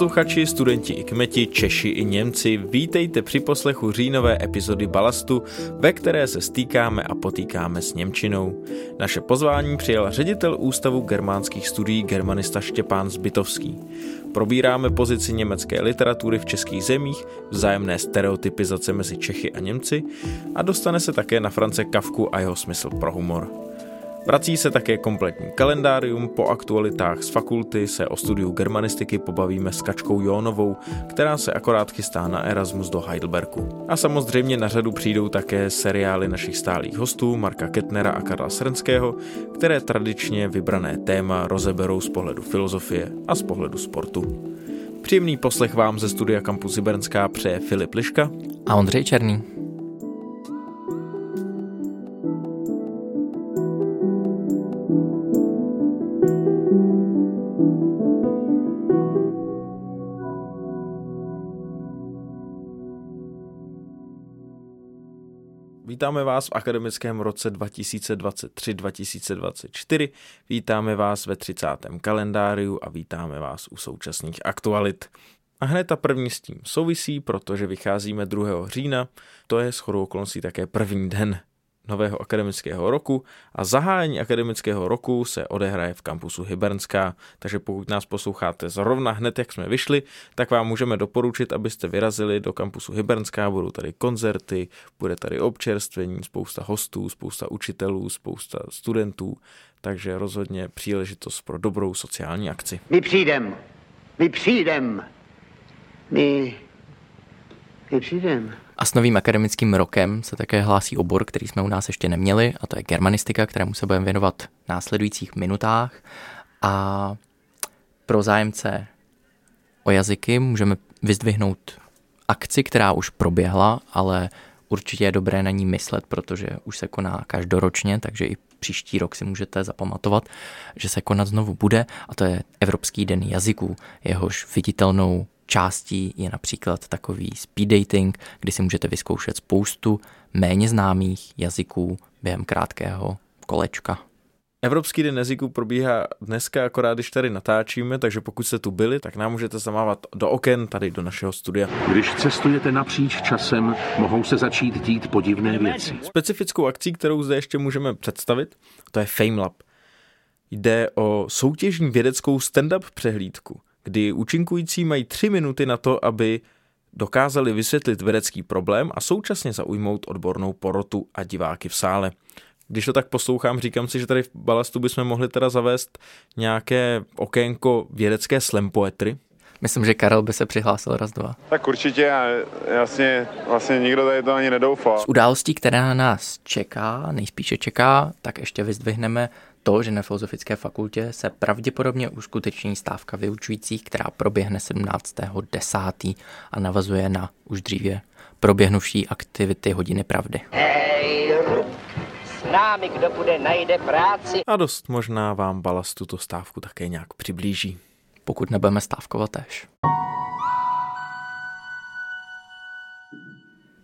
posluchači, studenti i kmeti, Češi i Němci, vítejte při poslechu říjnové epizody Balastu, ve které se stýkáme a potýkáme s Němčinou. Naše pozvání přijal ředitel Ústavu germánských studií germanista Štěpán Zbytovský. Probíráme pozici německé literatury v českých zemích, vzájemné stereotypizace mezi Čechy a Němci a dostane se také na France Kavku a jeho smysl pro humor. Vrací se také kompletní kalendárium, po aktualitách z fakulty se o studiu germanistiky pobavíme s Kačkou Jónovou, která se akorát chystá na Erasmus do Heidelbergu. A samozřejmě na řadu přijdou také seriály našich stálých hostů Marka Ketnera a Karla Srnského, které tradičně vybrané téma rozeberou z pohledu filozofie a z pohledu sportu. Příjemný poslech vám ze studia Campus Bernská přeje Filip Liška a Ondřej Černý. Vítáme vás v akademickém roce 2023-2024, vítáme vás ve 30. kalendáriu a vítáme vás u současných aktualit. A hned ta první s tím souvisí, protože vycházíme 2. října, to je shodou okolností také první den nového akademického roku a zahájení akademického roku se odehraje v kampusu Hybernská, takže pokud nás posloucháte zrovna hned, jak jsme vyšli, tak vám můžeme doporučit, abyste vyrazili do kampusu Hybernská, budou tady koncerty, bude tady občerstvení, spousta hostů, spousta učitelů, spousta studentů, takže rozhodně příležitost pro dobrou sociální akci. My přijdem, my přijdem, my, my přijdem. A s novým akademickým rokem se také hlásí obor, který jsme u nás ještě neměli, a to je germanistika, kterému se budeme věnovat v následujících minutách. A pro zájemce o jazyky můžeme vyzdvihnout akci, která už proběhla, ale určitě je dobré na ní myslet, protože už se koná každoročně, takže i příští rok si můžete zapamatovat, že se konat znovu bude a to je Evropský den jazyků. Jehož viditelnou částí je například takový speed dating, kdy si můžete vyzkoušet spoustu méně známých jazyků během krátkého kolečka. Evropský den jazyků probíhá dneska, akorát když tady natáčíme, takže pokud jste tu byli, tak nám můžete zamávat do oken tady do našeho studia. Když cestujete napříč časem, mohou se začít dít podivné věci. Specifickou akcí, kterou zde ještě můžeme představit, to je FameLab. Jde o soutěžní vědeckou stand-up přehlídku kdy účinkující mají tři minuty na to, aby dokázali vysvětlit vědecký problém a současně zaujmout odbornou porotu a diváky v sále. Když to tak poslouchám, říkám si, že tady v Balastu bychom mohli teda zavést nějaké okénko vědecké slam poetry. Myslím, že Karel by se přihlásil raz, dva. Tak určitě a jasně, vlastně nikdo tady to ani nedoufal. Z událostí, která na nás čeká, nejspíše čeká, tak ještě vyzdvihneme to, že na Filozofické fakultě se pravděpodobně uskuteční stávka vyučujících, která proběhne 17.10. a navazuje na už dříve proběhnuvší aktivity hodiny pravdy. Hej, s námi kdo bude najde práci. A dost možná vám balast tuto stávku také nějak přiblíží. Pokud nebudeme stávkovat tež.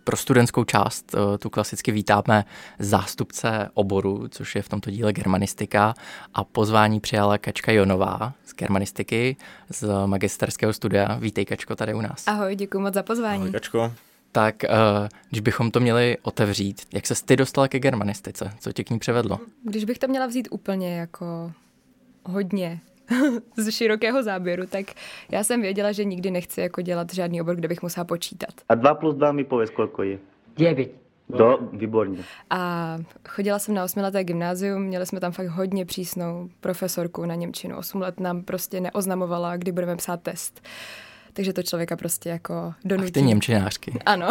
Pro studentskou část eh, tu klasicky vítáme zástupce oboru, což je v tomto díle germanistika a pozvání přijala Kačka Jonová z germanistiky z magisterského studia. Vítej Kačko tady u nás. Ahoj, děkuji moc za pozvání. Ahoj Kačko. Tak eh, když bychom to měli otevřít, jak se ty dostala ke germanistice? Co tě k ní přivedlo? Když bych to měla vzít úplně jako hodně z širokého záběru, tak já jsem věděla, že nikdy nechci jako dělat žádný obor, kde bych musela počítat. A dva plus dva mi pověz, kolik je? Devět. Do, výborně. A chodila jsem na osmileté gymnázium, měli jsme tam fakt hodně přísnou profesorku na Němčinu. Osm let nám prostě neoznamovala, kdy budeme psát test takže to člověka prostě jako donutí. Ach, ty němčinářky. Ano,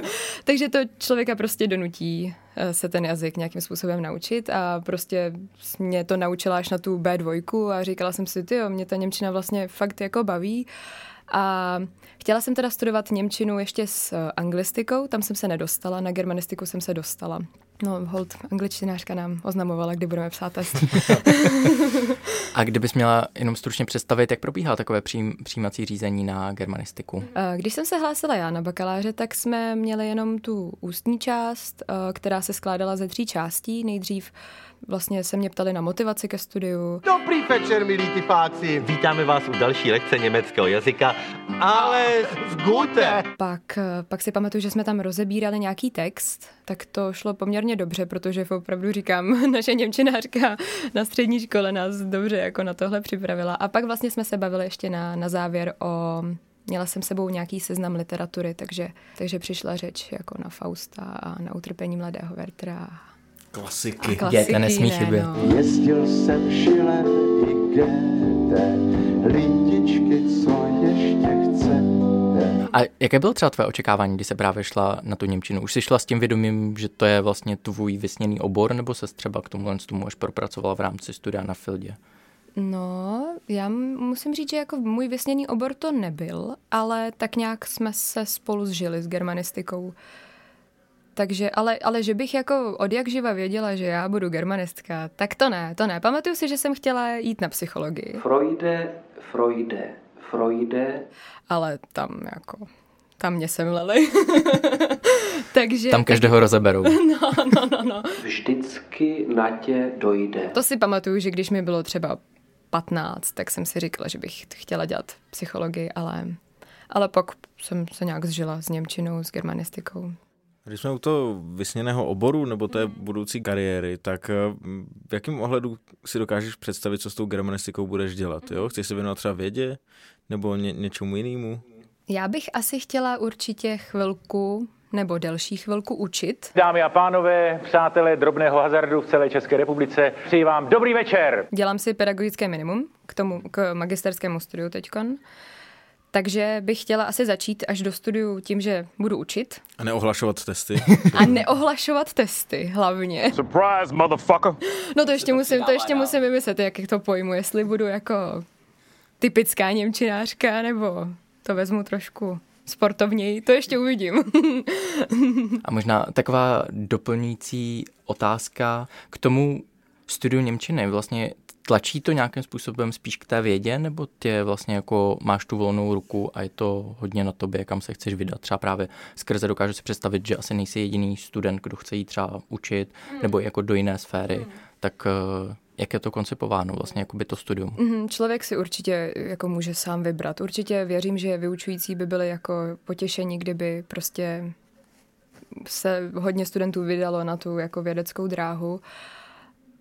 takže to člověka prostě donutí eh, se ten jazyk nějakým způsobem naučit a prostě mě to naučila až na tu B2 a říkala jsem si, jo, mě ta Němčina vlastně fakt jako baví. A chtěla jsem teda studovat Němčinu ještě s eh, anglistikou, tam jsem se nedostala, na germanistiku jsem se dostala. No, hold, angličtinářka nám oznamovala, kdy budeme psát test. A kdybys měla jenom stručně představit, jak probíhá takové přijím, přijímací řízení na germanistiku? Eh, Když jsem se hlásila já na bakaláře, tak jsme měli jenom tu ústní část, eh, která se skládala ze tří částí. Nejdřív vlastně se mě ptali na motivaci ke studiu, Dobrý večer, milí typáci. Vítáme vás u další lekce německého jazyka, ale v Gute. Pak, eh, pak si pamatuju, že jsme tam rozebírali nějaký text, tak to šlo poměrně dobře, protože opravdu říkám, naše němčinářka na střední škole nás dobře jako na tohle připravila. A pak vlastně jsme se bavili ještě na, na závěr o Měla jsem sebou nějaký seznam literatury, takže, takže přišla řeč jako na Fausta a na utrpení mladého Wertera. Klasiky. Děte nesmí ne, chybět. no. Jezdil jsem Schiller i Goethe, lidičky, co ještě. A jaké bylo třeba tvé očekávání, když se právě šla na tu Němčinu? Už jsi šla s tím vědomím, že to je vlastně tvůj vysněný obor, nebo se třeba k tomu tomu až propracovala v rámci studia na Fildě? No, já musím říct, že jako můj vysněný obor to nebyl, ale tak nějak jsme se spolu zžili s germanistikou. Takže, ale, ale že bych jako od jak živa věděla, že já budu germanistka, tak to ne, to ne. Pamatuju si, že jsem chtěla jít na psychologii, Freude, Freude, Freude, ale tam jako, tam mě semleli. Takže... Tam každého rozeberou. No, no, no, no. vždycky na tě dojde. To si pamatuju, že když mi bylo třeba 15, tak jsem si říkala, že bych chtěla dělat psychologii, ale, ale pak jsem se nějak zžila s Němčinou, s germanistikou. Když jsme u toho vysněného oboru nebo té budoucí kariéry, tak eh, v jakém ohledu si dokážeš představit, co s tou germanistikou budeš dělat? Jo? Chceš se věnovat třeba vědě nebo ně, něčemu jinému? Já bych asi chtěla určitě chvilku nebo delší chvilku učit. Dámy a pánové, přátelé drobného hazardu v celé České republice, přeji vám dobrý večer. Dělám si pedagogické minimum k tomu, k magisterskému studiu teďkon. Takže bych chtěla asi začít až do studiu tím, že budu učit A neohlašovat testy. a neohlašovat testy hlavně. Surprise, motherfucker! No to ještě musím, to ještě musím vymyslet, jak to pojmu, jestli budu jako typická němčinářka, nebo to vezmu trošku sportovněji, to ještě uvidím. A možná taková doplňující otázka k tomu studiu Němčiny. Vlastně tlačí to nějakým způsobem spíš k té vědě, nebo tě vlastně jako máš tu volnou ruku a je to hodně na tobě, kam se chceš vydat? Třeba právě skrze dokážu si představit, že asi nejsi jediný student, kdo chce jít třeba učit, nebo jako do jiné sféry. Tak eh, jak je to koncipováno vlastně, jako by to studium? Mhm, Člověk si určitě jako může sám vybrat. Určitě věřím, že vyučující by byly jako potěšení, kdyby prostě se hodně studentů vydalo na tu jako vědeckou dráhu.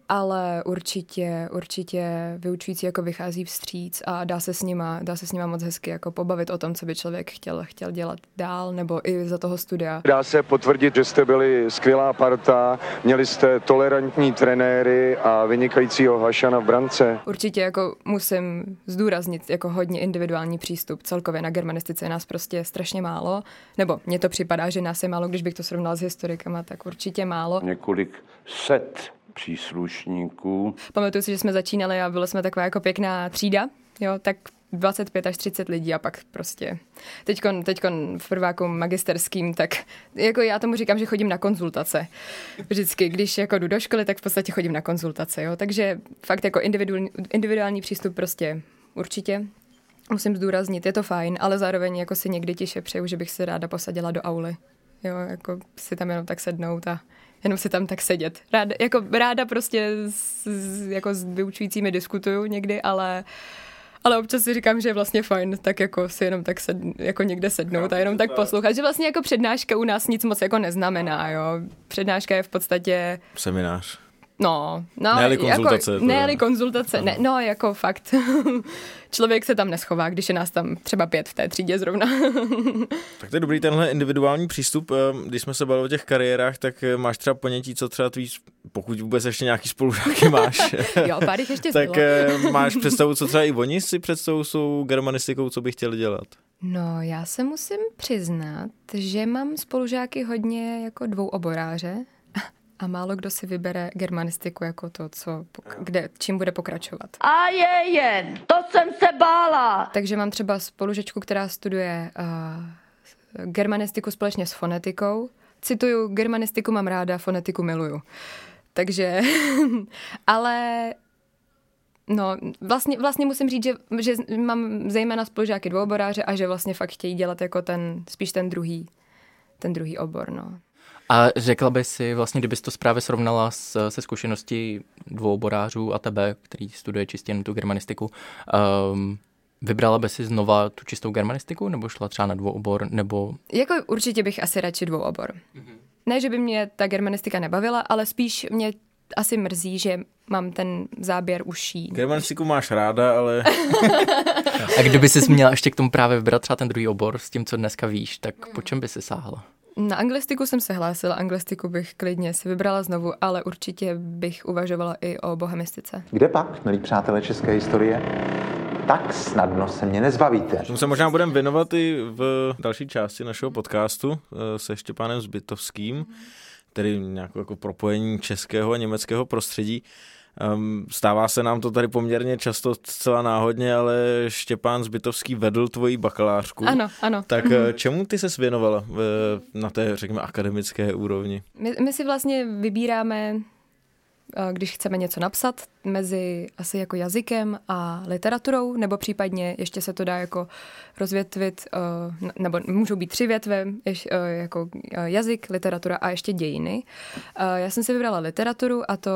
Ale určitě, určitě vyučující jako vychází vstříc a dá se s nima, dá se s nima moc hezky jako pobavit o tom, co by člověk chtěl, chtěl dělat dál nebo i za toho studia. Dá se potvrdit, že jste byli skvělá parta, měli jste tolerantní trenéry a vynikajícího Hašana v brance. Určitě jako musím zdůraznit jako hodně individuální přístup. Celkově na germanistice je nás prostě strašně málo, nebo mně to připadá, že nás je málo, když bych to srovnala s historikama, tak určitě málo. Několik set příslušníků. Pamatuju si, že jsme začínali a byli jsme taková jako pěkná třída, jo, tak 25 až 30 lidí a pak prostě teďkon, teďkon v prváku magisterským, tak jako já tomu říkám, že chodím na konzultace. Vždycky, když jako jdu do školy, tak v podstatě chodím na konzultace, jo. Takže fakt jako individuální, individuální přístup prostě určitě musím zdůraznit, je to fajn, ale zároveň jako si někdy tiše přeju, že bych se ráda posadila do auly. Jo, jako si tam jenom tak sednout a jenom si tam tak sedět. Ráda, jako ráda prostě s, s, jako s vyučujícími diskutuju někdy, ale ale občas si říkám, že je vlastně fajn tak jako si jenom tak sed, jako někde sednout a jenom tak poslouchat, že vlastně jako přednáška u nás nic moc jako neznamená, jo. Přednáška je v podstatě Seminář. No, no Ne-li konzultace, Jako, ne konzultace, ne, no jako fakt. Člověk se tam neschová, když je nás tam třeba pět v té třídě zrovna. Tak to je dobrý tenhle individuální přístup. Když jsme se bavili o těch kariérách, tak eh, máš třeba ponětí, co třeba tvý, pokud vůbec ještě nějaký spolužáky máš. jo, pár jich ještě tak zbylo. eh, máš představu, co třeba i oni si představují s tou germanistikou, co by chtěli dělat. No, já se musím přiznat, že mám spolužáky hodně jako dvouoboráře a málo kdo si vybere germanistiku jako to, co, kde, čím bude pokračovat. A je jen, to jsem se bála. Takže mám třeba spolužečku, která studuje uh, germanistiku společně s fonetikou, cituju, germanistiku mám ráda, fonetiku miluju. Takže, ale No, vlastně, vlastně musím říct, že, že mám zejména spolužáky dvouoboráře a že vlastně fakt chtějí dělat jako ten, spíš ten druhý, ten druhý obor, no. A řekla by si vlastně, kdybys to právě srovnala s, se zkušeností dvou oborářů a tebe, který studuje čistě jen tu germanistiku, um, vybrala by si znova tu čistou germanistiku, nebo šla třeba na dvou obor, nebo... Jako určitě bych asi radši dvou obor. Mm-hmm. Ne, že by mě ta germanistika nebavila, ale spíš mě asi mrzí, že mám ten záběr užší. Germanistiku máš ráda, ale... a kdyby si měla ještě k tomu právě vybrat třeba ten druhý obor s tím, co dneska víš, tak po čem by si sáhla? Na anglistiku jsem se hlásila, anglistiku bych klidně si vybrala znovu, ale určitě bych uvažovala i o bohemistice. Kde pak, milí přátelé české historie? Tak snadno se mě nezbavíte. Tomu se možná budeme věnovat i v další části našeho podcastu eh, se Štěpánem Zbytovským, tedy nějakou jako propojení českého a německého prostředí. Um, stává se nám to tady poměrně často zcela náhodně, ale Štěpán Zbytovský vedl tvoji bakalářku. Ano, ano. Tak mm-hmm. čemu ty se věnovala na té, řekněme, akademické úrovni? My, my si vlastně vybíráme když chceme něco napsat mezi asi jako jazykem a literaturou, nebo případně ještě se to dá jako rozvětvit, nebo můžou být tři větve, jako jazyk, literatura a ještě dějiny. Já jsem si vybrala literaturu a to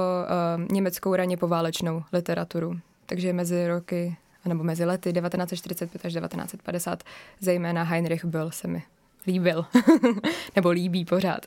německou raně poválečnou literaturu. Takže mezi roky, nebo mezi lety 1945 až 1950, zejména Heinrich Böll se mi líbil. Nebo líbí pořád.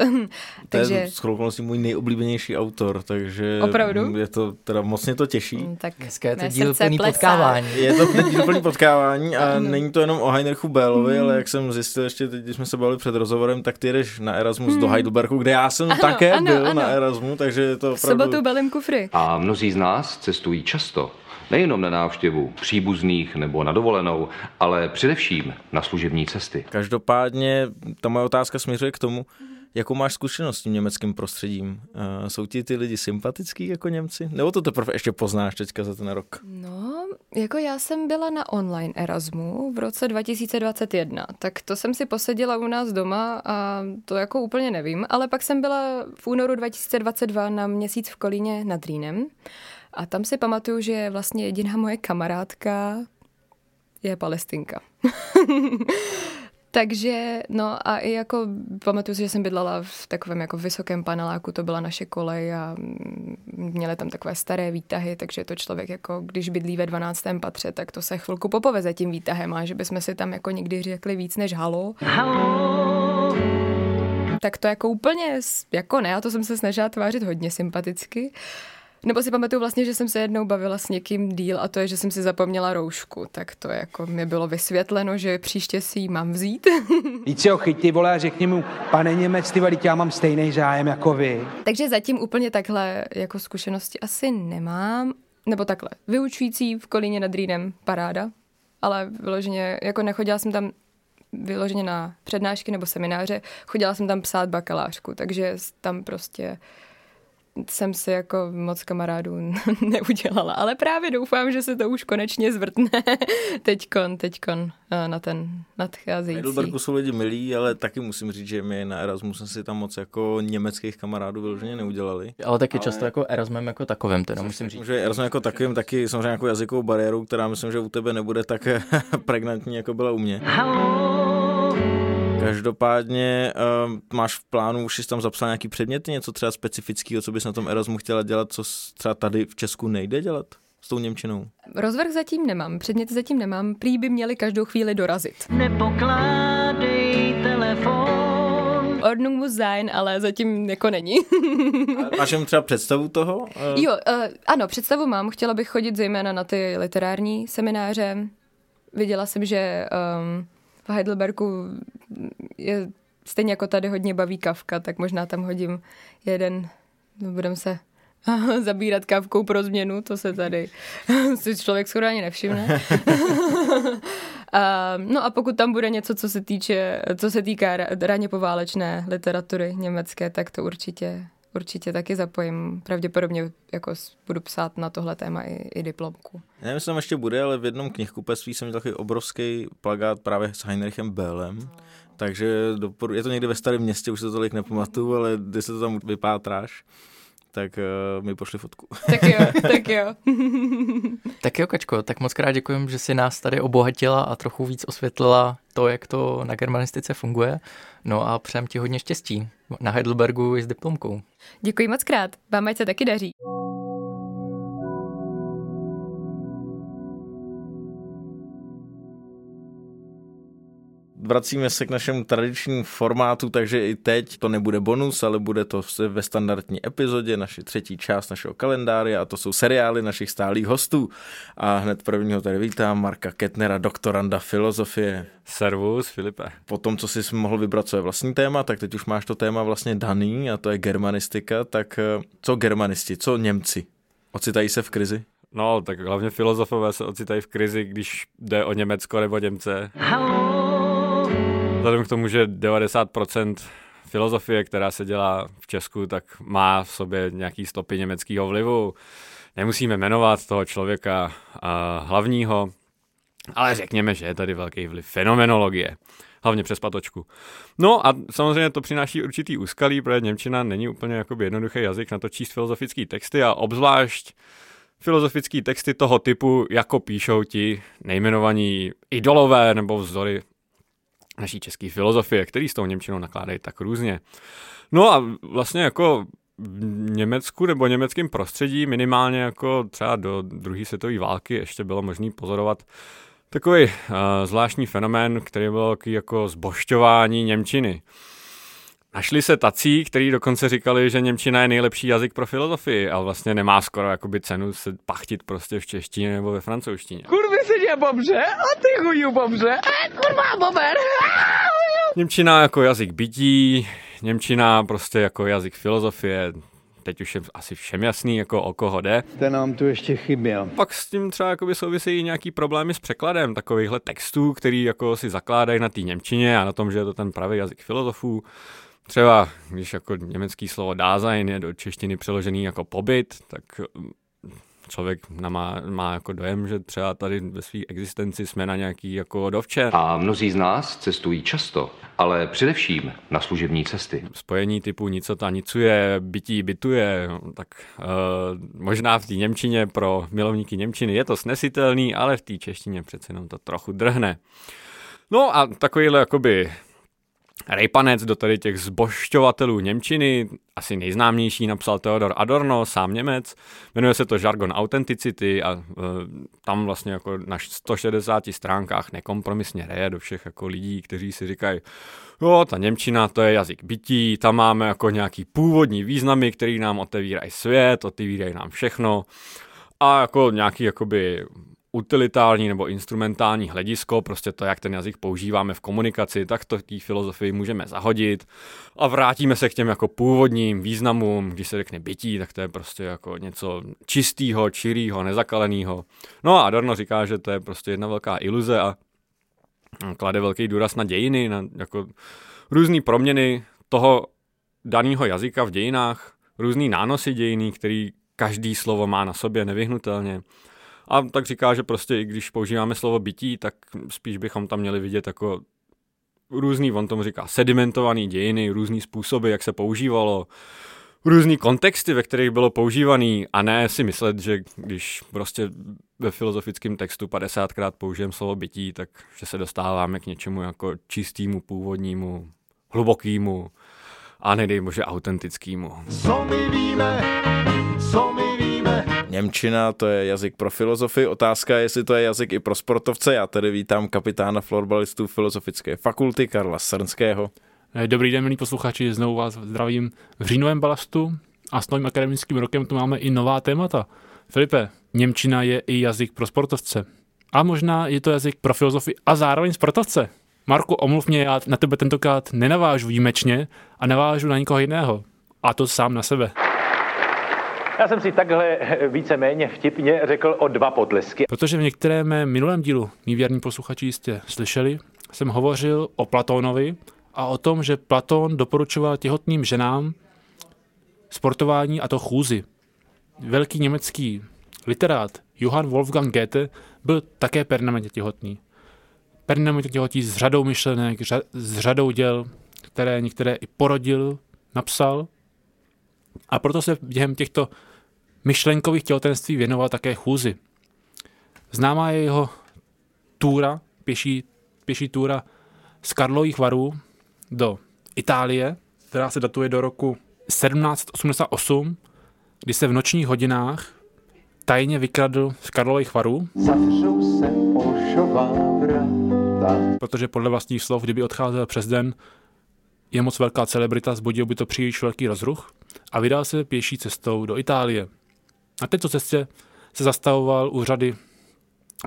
takže... To je s můj nejoblíbenější autor, takže Opravdu? je to, teda moc mě to těší. Mm, tak Dneska je to díl plný potkávání. Je to díl plný potkávání a není to jenom o Heinrichu Bellovi, mm. ale jak jsem zjistil ještě teď, když jsme se bavili před rozhovorem, tak ty jdeš na Erasmus mm. do Heidelbergu, kde já jsem ano, také ano, byl ano. na Erasmu, takže je to opravdu... Sobotu balím kufry. A mnozí z nás cestují často Nejenom na návštěvu příbuzných nebo na dovolenou, ale především na služební cesty. Každopádně ta moje otázka směřuje k tomu, Jakou máš zkušenost s tím německým prostředím? Uh, jsou ti ty lidi sympatický jako Němci? Nebo to teprve ještě poznáš teďka za ten rok? No, jako já jsem byla na online Erasmu v roce 2021, tak to jsem si posedila u nás doma a to jako úplně nevím, ale pak jsem byla v únoru 2022 na měsíc v Kolíně nad Rýnem a tam si pamatuju, že vlastně jediná moje kamarádka je palestinka. Takže, no a i jako pamatuju si, že jsem bydlela v takovém jako vysokém paneláku, to byla naše kolej a měli tam takové staré výtahy, takže to člověk jako, když bydlí ve 12. patře, tak to se chvilku popoveze tím výtahem a že bychom si tam jako někdy řekli víc než halo. Halo! Tak to jako úplně, jako ne, a to jsem se snažila tvářit hodně sympaticky. Nebo si pamatuju vlastně, že jsem se jednou bavila s někým díl a to je, že jsem si zapomněla roušku. Tak to jako mi bylo vysvětleno, že příště si ji mám vzít. Víc si ho chytí, vole, a řekni mu, pane Němec, ty já mám stejný zájem jako vy. Takže zatím úplně takhle jako zkušenosti asi nemám. Nebo takhle, vyučující v Kolíně nad Rýnem, paráda. Ale vyloženě, jako nechodila jsem tam vyloženě na přednášky nebo semináře, chodila jsem tam psát bakalářku, takže tam prostě jsem si jako moc kamarádů neudělala, ale právě doufám, že se to už konečně zvrtne teďkon, teďkon eh, na ten nadcházející. V Heidelbergu jsou lidi milí, ale taky musím říct, že my na Erasmus jsme si tam moc jako německých kamarádů vyloženě neudělali. Ale taky ale... často jako Erasmem jako takovým, teda musím říct. Že Erasmem jako takovým taky samozřejmě jako jazykovou bariérou, která myslím, že u tebe nebude tak pregnantní, jako byla u mě. Hello. Každopádně uh, máš v plánu, už jsi tam zapsal nějaký předměty, něco třeba specifického, co bys na tom Erasmu chtěla dělat, co třeba tady v Česku nejde dělat? s tou Němčinou? Rozvrh zatím nemám, předměty zatím nemám, prý by měli každou chvíli dorazit. Nepokládej telefon. Ordnung muss sein, ale zatím jako není. Máš jen třeba představu toho? Uh... Jo, uh, ano, představu mám. Chtěla bych chodit zejména na ty literární semináře. Viděla jsem, že um, v Heidelbergu je stejně jako tady hodně baví kavka, tak možná tam hodím jeden, no, budem se zabírat kávkou pro změnu, to se tady si člověk skoro ani nevšimne. a, no a pokud tam bude něco, co se týče, co se týká raně poválečné literatury německé, tak to určitě určitě taky zapojím. Pravděpodobně jako budu psát na tohle téma i, i diplomku. Já nevím, jestli tam ještě bude, ale v jednom knihkupectví jsem měl takový obrovský plagát právě s Heinrichem Bellem, takže je to někde ve starém městě, už se to tolik nepamatuju, ale když se to tam vypátráš, tak uh, mi pošli fotku. Tak jo, tak jo. tak jo, Kačko, tak moc krát děkujem, že si nás tady obohatila a trochu víc osvětlila to, jak to na germanistice funguje. No a přejem ti hodně štěstí na Heidelbergu i s diplomkou. Děkuji moc krát, vám ať se taky daří. Vracíme se k našemu tradičnímu formátu, takže i teď to nebude bonus, ale bude to ve standardní epizodě, naši třetí část našeho kalendáře a to jsou seriály našich stálých hostů. A hned prvního tady vítám Marka Ketnera, doktoranda filozofie. Servus, Filipe. Po tom, co jsi mohl vybrat své vlastní téma, tak teď už máš to téma vlastně daný a to je germanistika, tak eh, co germanisti, co Němci? Ocitají se v krizi? No, tak hlavně filozofové se ocitají v krizi, když jde o Německo nebo Němce. Hello. Vzhledem k tomu, že 90% filozofie, která se dělá v Česku, tak má v sobě nějaký stopy německého vlivu. Nemusíme jmenovat toho člověka hlavního, ale řekněme, že je tady velký vliv fenomenologie, hlavně přes patočku. No a samozřejmě to přináší určitý úskalí, protože Němčina není úplně jakoby jednoduchý jazyk na to číst filozofické texty a obzvlášť filozofické texty toho typu, jako píšou ti nejmenovaní idolové nebo vzory naší české filozofie, který s tou Němčinou nakládají tak různě. No a vlastně jako v Německu nebo německém prostředí minimálně jako třeba do druhé světové války ještě bylo možné pozorovat takový uh, zvláštní fenomén, který byl jako zbošťování Němčiny. Našli se tací, kteří dokonce říkali, že Němčina je nejlepší jazyk pro filozofii, ale vlastně nemá skoro jakoby cenu se pachtit prostě v češtině nebo ve francouzštině. Kurvy děje bobře a ty chuju bobře. A kurva bober. Němčina jako jazyk bytí, Němčina prostě jako jazyk filozofie, teď už je asi všem jasný, jako o koho jde. Ten nám tu ještě chyběl. Pak s tím třeba jakoby souvisejí nějaký problémy s překladem takovýchhle textů, který jako si zakládají na té Němčině a na tom, že je to ten pravý jazyk filozofů. Třeba, když jako německý slovo Dasein je do češtiny přeložený jako pobyt, tak člověk má, má jako dojem, že třeba tady ve své existenci jsme na nějaký jako dovče. A mnozí z nás cestují často, ale především na služební cesty. Spojení typu nicota nicuje, bytí bytuje, tak uh, možná v té Němčině pro milovníky Němčiny je to snesitelný, ale v té češtině přece jenom to trochu drhne. No a takovýhle jakoby Rejpanec do tady těch zbošťovatelů Němčiny, asi nejznámější napsal Theodor Adorno, sám Němec, jmenuje se to Žargon Authenticity a e, tam vlastně jako na 160 stránkách nekompromisně reje do všech jako lidí, kteří si říkají, jo, ta Němčina to je jazyk bytí, tam máme jako nějaký původní významy, který nám otevírají svět, otevírají nám všechno. A jako nějaký jakoby utilitární nebo instrumentální hledisko, prostě to, jak ten jazyk používáme v komunikaci, tak to té filozofii můžeme zahodit a vrátíme se k těm jako původním významům, když se řekne bytí, tak to je prostě jako něco čistého, čirého, nezakaleného. No a Adorno říká, že to je prostě jedna velká iluze a klade velký důraz na dějiny, na jako různé proměny toho daného jazyka v dějinách, různý nánosy dějiny, který každý slovo má na sobě nevyhnutelně. A tak říká, že prostě i když používáme slovo bytí, tak spíš bychom tam měli vidět jako různý, on tomu říká, sedimentovaný dějiny, různý způsoby, jak se používalo, různý kontexty, ve kterých bylo používaný a ne si myslet, že když prostě ve filozofickém textu 50krát použijeme slovo bytí, tak že se dostáváme k něčemu jako čistému, původnímu, hlubokému a nedej bože autentickému. Co my víme, co Němčina, to je jazyk pro filozofii. Otázka je, jestli to je jazyk i pro sportovce. Já tady vítám kapitána florbalistů Filozofické fakulty Karla Srnského. Dobrý den, milí posluchači, znovu vás zdravím v říjnovém balastu a s novým akademickým rokem tu máme i nová témata. Filipe, Němčina je i jazyk pro sportovce. A možná je to jazyk pro filozofii a zároveň sportovce. Marku, omluv mě, já na tebe tentokrát nenavážu výjimečně a navážu na někoho jiného. A to sám na sebe. Já jsem si takhle víceméně vtipně řekl o dva potlesky. Protože v některém minulém dílu, mý věrní posluchači jistě slyšeli, jsem hovořil o Platónovi a o tom, že Platón doporučoval těhotným ženám sportování a to chůzy. Velký německý literát Johann Wolfgang Goethe byl také permanentně těhotný. Permanentně těhotný s řadou myšlenek, s řadou děl, které některé i porodil, napsal. A proto se během těchto myšlenkových těhotenství věnoval také chůzi. Známá je jeho túra, pěší, pěší túra z Karlových varů do Itálie, která se datuje do roku 1788, kdy se v nočních hodinách tajně vykradl z Karlových varů, protože podle vlastních slov, kdyby odcházel přes den, je moc velká celebrita, zbudil by to příliš velký rozruch a vydal se pěší cestou do Itálie. Na této cestě se zastavoval u řady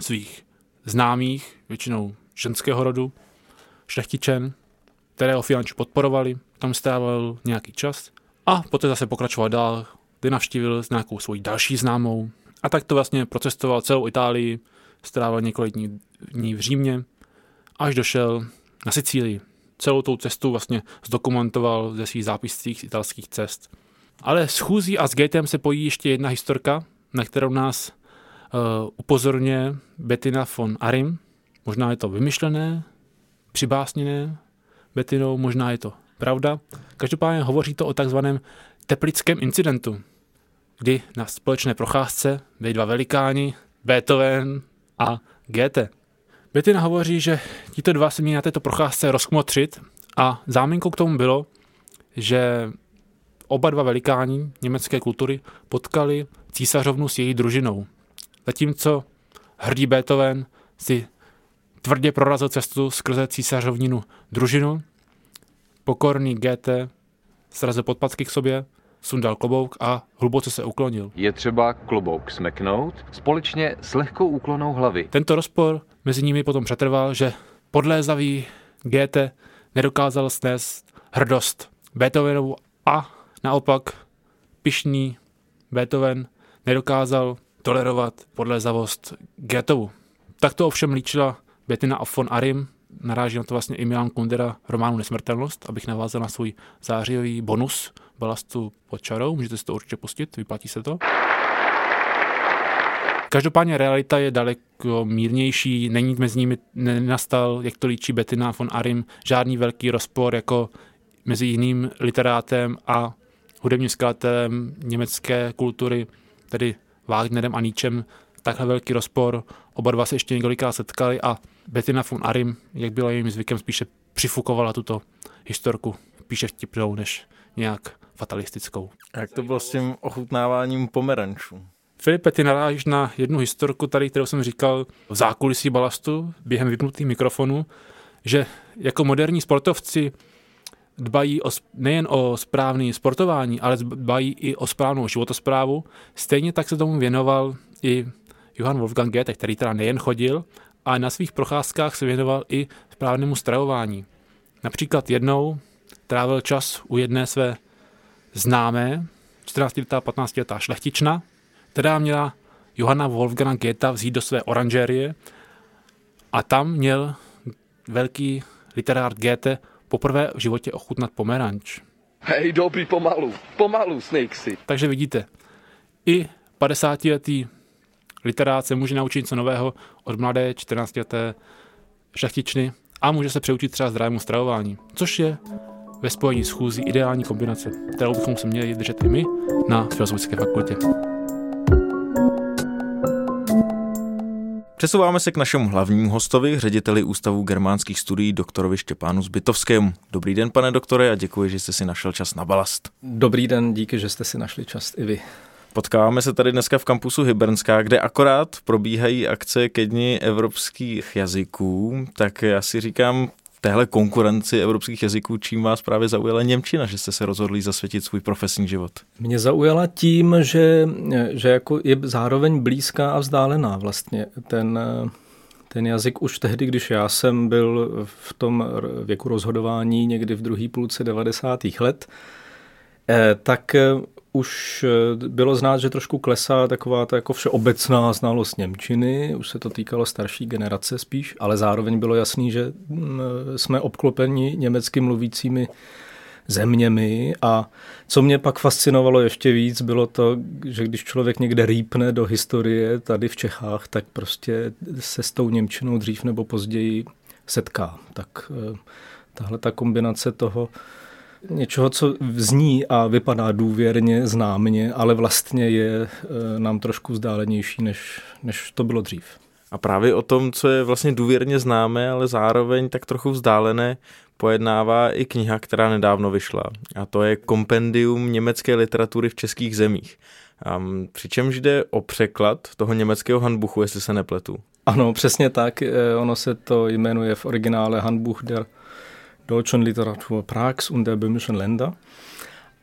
svých známých, většinou ženského rodu, šlechtičen, které ho finančně podporovali, tam strávil nějaký čas a poté zase pokračoval dál, kdy navštívil s nějakou svojí další známou a tak to vlastně procestoval celou Itálii, strávil několik dní, dní v Římě, až došel na Sicílii. Celou tou cestu vlastně zdokumentoval ze svých zápiscích italských cest. Ale s Chůzí a s Gatem se pojí ještě jedna historka, na kterou nás uh, upozorně Bettina von Arim. Možná je to vymyšlené, přibásněné Bettinou, možná je to pravda. Každopádně hovoří to o takzvaném teplickém incidentu, kdy na společné procházce byli dva velikáni, Beethoven a Goethe. Bettina hovoří, že tito dva se měli na této procházce rozkmotřit a záminkou k tomu bylo, že oba dva velikáni německé kultury potkali císařovnu s její družinou. Zatímco hrdý Beethoven si tvrdě prorazil cestu skrze císařovninu družinu, pokorný GT srazil podpatky k sobě, sundal klobouk a hluboce se uklonil. Je třeba klobouk smeknout společně s lehkou úklonou hlavy. Tento rozpor mezi nimi potom přetrval, že podlézavý GT nedokázal snést hrdost Beethovenovu a naopak pišný Beethoven nedokázal tolerovat podlézavost Goetheovu. Tak to ovšem líčila Bettina von Arim, naráží na to vlastně i Milan Kundera románu Nesmrtelnost, abych navázal na svůj zářijový bonus balastu pod čarou, můžete si to určitě pustit, vyplatí se to. Každopádně realita je daleko mírnější, není mezi nimi, nenastal, jak to líčí Bettina von Arim, žádný velký rozpor jako mezi jiným literátem a hudebním skladatelem německé kultury, tedy Wagnerem a Nietzschem, takhle velký rozpor. Oba dva se ještě několikrát setkali a Bettina von Arim, jak bylo jejím zvykem, spíše přifukovala tuto historku, spíše vtipnou než nějak fatalistickou. A jak to bylo s tím ochutnáváním pomerančů? Filipe, ty narážíš na jednu historku tady, kterou jsem říkal v zákulisí balastu během vypnutých mikrofonů, že jako moderní sportovci dbají o, nejen o správné sportování, ale dbají i o správnou životosprávu. Stejně tak se tomu věnoval i Johann Wolfgang Goethe, který teda nejen chodil, ale na svých procházkách se věnoval i správnému stravování. Například jednou trávil čas u jedné své známé, 14-letá, 15-letá šlechtična, která měla Johanna Wolfgang Goethe vzít do své oranžérie a tam měl velký literát Goethe poprvé v životě ochutnat pomeranč. Hej, dobrý, pomalu, pomalu, Snakesy. Takže vidíte, i 50-letý literát se může naučit něco nového od mladé 14-leté šlechtičny a může se přeučit třeba zdravému stravování, což je ve spojení s chůzí ideální kombinace, kterou bychom se měli držet i my na Filozofické fakultě. Přesouváme se k našemu hlavnímu hostovi, řediteli Ústavu germánských studií, doktorovi Štěpánu Zbytovskému. Dobrý den, pane doktore, a děkuji, že jste si našel čas na balast. Dobrý den, díky, že jste si našli čas i vy. Potkáváme se tady dneska v kampusu Hybernská, kde akorát probíhají akce ke dni evropských jazyků, tak já si říkám, téhle konkurenci evropských jazyků, čím vás právě zaujala Němčina, že jste se rozhodli zasvětit svůj profesní život? Mě zaujala tím, že, že jako je zároveň blízká a vzdálená vlastně. Ten, ten jazyk už tehdy, když já jsem byl v tom věku rozhodování někdy v druhé půlce 90. let, eh, tak už eh, bylo znát, že trošku klesá taková ta jako všeobecná znalost Němčiny, už se to týkalo starší generace spíš, ale zároveň bylo jasný, že mm, jsme obklopeni německy mluvícími zeměmi a co mě pak fascinovalo ještě víc, bylo to, že když člověk někde rýpne do historie tady v Čechách, tak prostě se s tou Němčinou dřív nebo později setká. Tak eh, tahle ta kombinace toho něčeho, co zní a vypadá důvěrně, známně, ale vlastně je eh, nám trošku vzdálenější, než, než to bylo dřív. A právě o tom, co je vlastně důvěrně známé, ale zároveň tak trochu vzdálené, pojednává i kniha, která nedávno vyšla. A to je Kompendium německé literatury v českých zemích. Um, přičemž jde o překlad toho německého handbuchu, jestli se nepletu. Ano, přesně tak. Eh, ono se to jmenuje v originále Handbuch der Deutschen Literatur Prax und der Böhmischen Länder.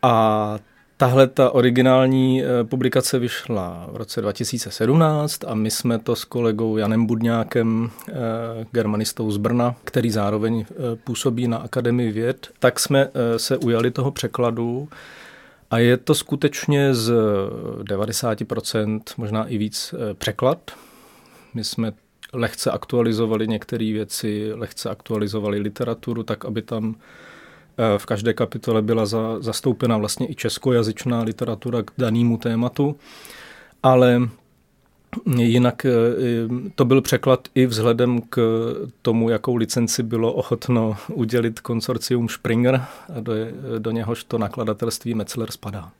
A Tahle ta originální eh, publikace vyšla v roce 2017 a my jsme to s kolegou Janem Budňákem, eh, germanistou z Brna, který zároveň eh, působí na Akademii věd, tak jsme se ujali toho překladu a je to skutečně z 90%, možná i víc překlad. My jsme lehce aktualizovali některé věci, lehce aktualizovali literaturu, tak aby tam Eh, v každé kapitole byla za, zastoupena vlastně i českojazyčná literatura k danému tématu, ale Jinak eh, to byl překlad i vzhledem k tomu, jakou licenci bylo ochotno udělit konsorcium Springer, do, do něhož to nakladatelství Metzler spadá.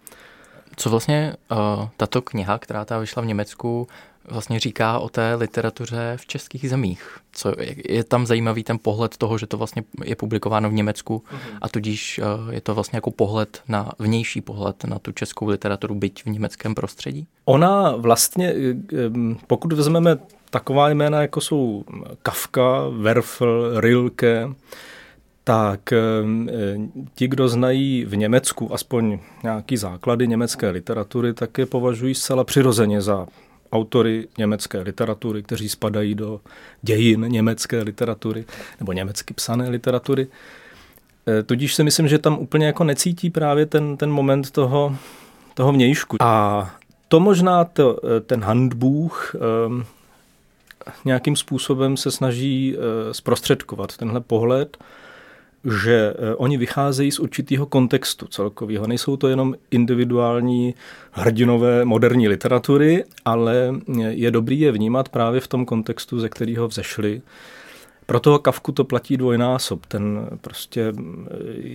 Co vlastně uh, tato kniha, která ta vyšla v Německu, vlastně říká o té literatuře v českých zemích. Co je tam zajímavý ten pohled toho, že to vlastně je publikováno v Německu mm-hmm. a tudíž eh, je to vlastně jako pohled na vnější pohled na tu českou literaturu, byť v německém prostředí? Ona vlastně, eh, pokud vezmeme taková jména, jako jsou Kafka, Werfel, Rilke, tak eh, ti, kdo znají v Německu aspoň nějaký základy německé literatury, tak je považují zcela přirozeně za autory německé literatury, kteří spadají do dějin německé literatury nebo německy psané literatury. E, tudíž si myslím, že tam úplně jako necítí právě ten, ten moment toho, toho vnějšku. A to možná to, e, ten handbuch e, nějakým způsobem se snaží zprostředkovat tenhle pohled, že eh, oni vycházejí z určitého kontextu celkového. Nejsou to jenom individuální hrdinové moderní literatury, ale je dobrý je vnímat právě v tom kontextu, ze kterého vzešli. Pro toho Kavku to platí dvojnásob. Ten prostě eh,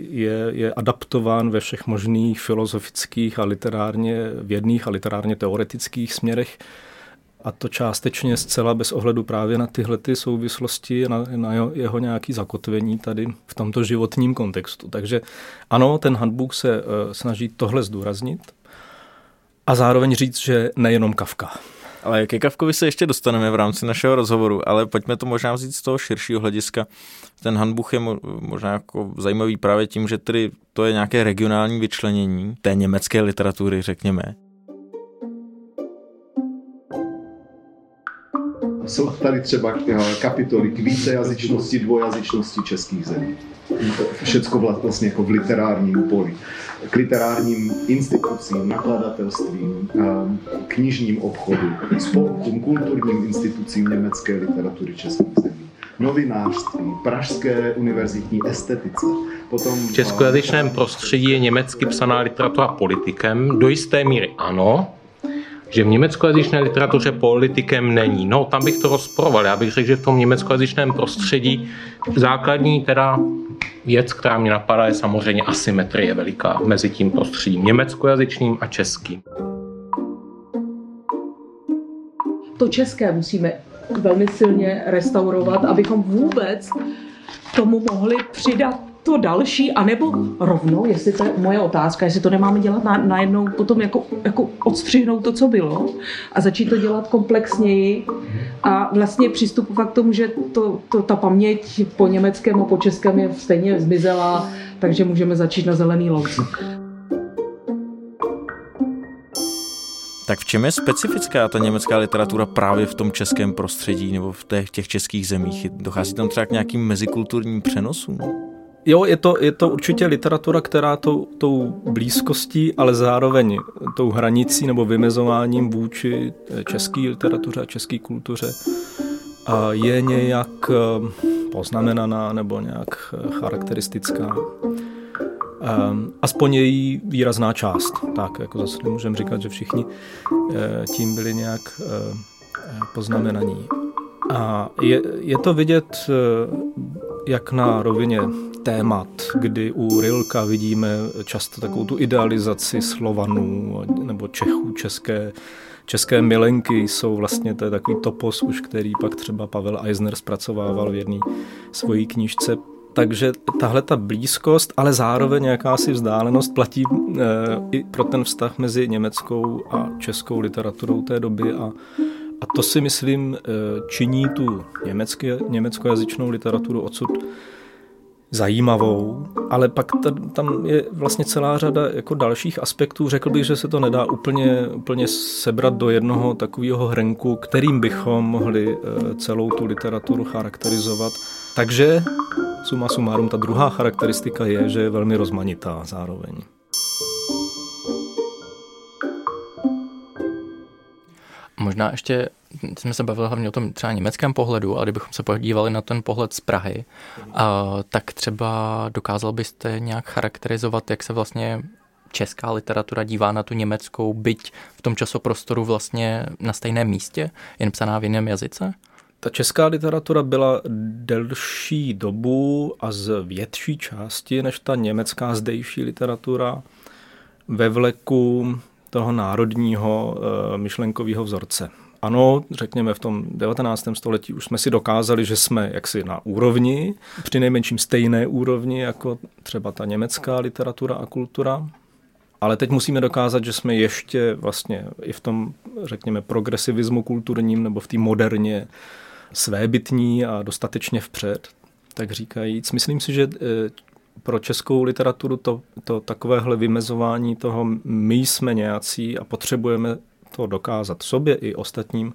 je, je adaptován ve všech možných filozofických a literárně vědných a literárně teoretických směrech a to částečně zcela bez ohledu právě na tyhle ty souvislosti, na, na jeho nějaký zakotvení tady v tomto životním kontextu. Takže ano, ten handbook se uh, snaží tohle zdůraznit a zároveň říct, že nejenom Kafka. Ale ke Kavkovi se ještě dostaneme v rámci našeho rozhovoru, ale pojďme to možná vzít z toho širšího hlediska. Ten handbuch je možná jako zajímavý právě tím, že tedy to je nějaké regionální vyčlenění té německé literatury, řekněme. Jsou tady třeba eh, kapitoly k vícejazyčnosti, dvojazyčnosti českých zemí. Všecko vlastně jako v literárním poli. K literárním institucím, nakladatelstvím, eh, knižním obchodu, spolkům, kulturním institucím německé literatury českých zemí novinářství, pražské univerzitní estetice. Potom, v českojazyčném prostředí je německy psaná literatura politikem. Do jisté míry ano, že v německojazyčné literatuře politikem není. No, tam bych to rozporoval. Já bych řekl, že v tom německojazyčném prostředí základní teda věc, která mě napadá, je samozřejmě asymetrie veliká mezi tím prostředím německojazyčným a českým. To české musíme velmi silně restaurovat, abychom vůbec tomu mohli přidat to další, anebo rovnou, jestli to je moje otázka, jestli to nemáme dělat na, najednou potom jako, jako odstřihnout to, co bylo a začít to dělat komplexněji a vlastně přistupovat k tomu, že to, to, ta paměť po německém a po českém je stejně zmizela, takže můžeme začít na zelený louce. Tak v čem je specifická ta německá literatura právě v tom českém prostředí nebo v těch, těch českých zemích? Dochází tam třeba k nějakým mezikulturním přenosům? Jo, je to, je to určitě literatura, která tou, tou blízkostí, ale zároveň tou hranicí nebo vymezováním vůči české literatuře a české kultuře je nějak eh, poznamenaná nebo nějak eh, charakteristická. Um, aspoň její výrazná část. Tak, jako zase nemůžeme říkat, že všichni tím byli nějak poznamenaní. A je, je to vidět uh, jak na rovině témat, kdy u Rilka vidíme často takovou tu idealizaci Slovanů nebo Čechů, české, české milenky jsou vlastně, to je takový topos už, který pak třeba Pavel Eisner zpracovával v jedné svojí knížce. Takže tahle ta blízkost, ale zároveň jakási vzdálenost platí e, i pro ten vztah mezi německou a českou literaturou té doby a a to si myslím eh, činí tu německé, německojazyčnou literaturu odsud zajímavou, ale pak tam je vlastně celá řada jako dalších aspektů. Řekl bych, že se to nedá úplně, úplně sebrat do jednoho takového hrnku, kterým bychom mohli eh, celou tu literaturu charakterizovat. Takže suma sumárum, ta druhá charakteristika je, že je velmi rozmanitá zároveň. Možná ještě jsme se bavili hlavně o tom třeba německém pohledu, ale kdybychom se podívali na ten pohled z Prahy, a, tak třeba dokázal byste nějak charakterizovat, jak se vlastně česká literatura dívá na tu německou, byť v tom časoprostoru vlastně na stejném místě, jen psaná v jiném jazyce? Ta česká literatura byla delší dobu a z větší části než ta německá zdejší literatura ve vleku toho národního uh, myšlenkového vzorce. Ano, řekněme v tom 19. století už jsme si dokázali, že jsme jaksi na úrovni, při nejmenším stejné úrovni jako třeba ta německá literatura a kultura, ale teď musíme dokázat, že jsme ještě vlastně i v tom, řekněme, progresivismu kulturním nebo v té moderně svébytní a dostatečně vpřed, tak říkajíc. Myslím si, že eh, pro českou literaturu to, to takovéhle vymezování toho my jsme nějací a potřebujeme to dokázat sobě i ostatním,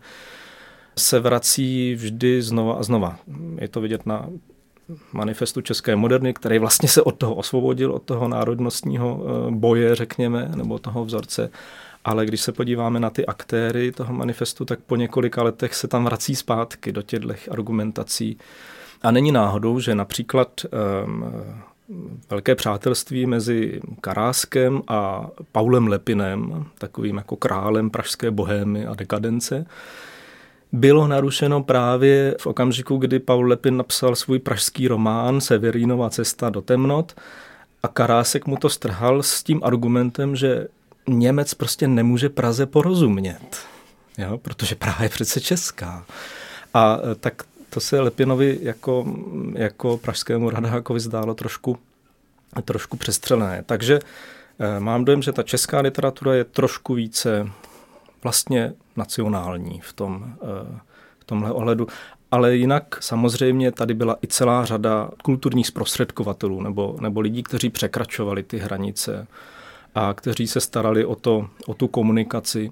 se vrací vždy znova a znova. Je to vidět na manifestu české moderny, který vlastně se od toho osvobodil, od toho národnostního eh, boje, řekněme, nebo toho vzorce. Ale když se podíváme na ty aktéry toho manifestu, tak po několika letech se tam vrací zpátky do těchto argumentací. A není náhodou, že například um, velké přátelství mezi Karáskem a Paulem Lepinem, takovým jako králem pražské bohémy a dekadence, bylo narušeno právě v okamžiku, kdy Paul Lepin napsal svůj pražský román Severínova cesta do temnot a Karásek mu to strhal s tím argumentem, že Němec prostě nemůže Praze porozumět, jo? protože Praha je přece česká. A tak to se Lepinovi jako, jako pražskému Radhákovi zdálo trošku, trošku přestřelené. Takže eh, mám dojem, že ta česká literatura je trošku více vlastně nacionální v, tom, eh, v tomhle ohledu. Ale jinak samozřejmě tady byla i celá řada kulturních zprostředkovatelů nebo, nebo lidí, kteří překračovali ty hranice a kteří se starali o, to, o tu komunikaci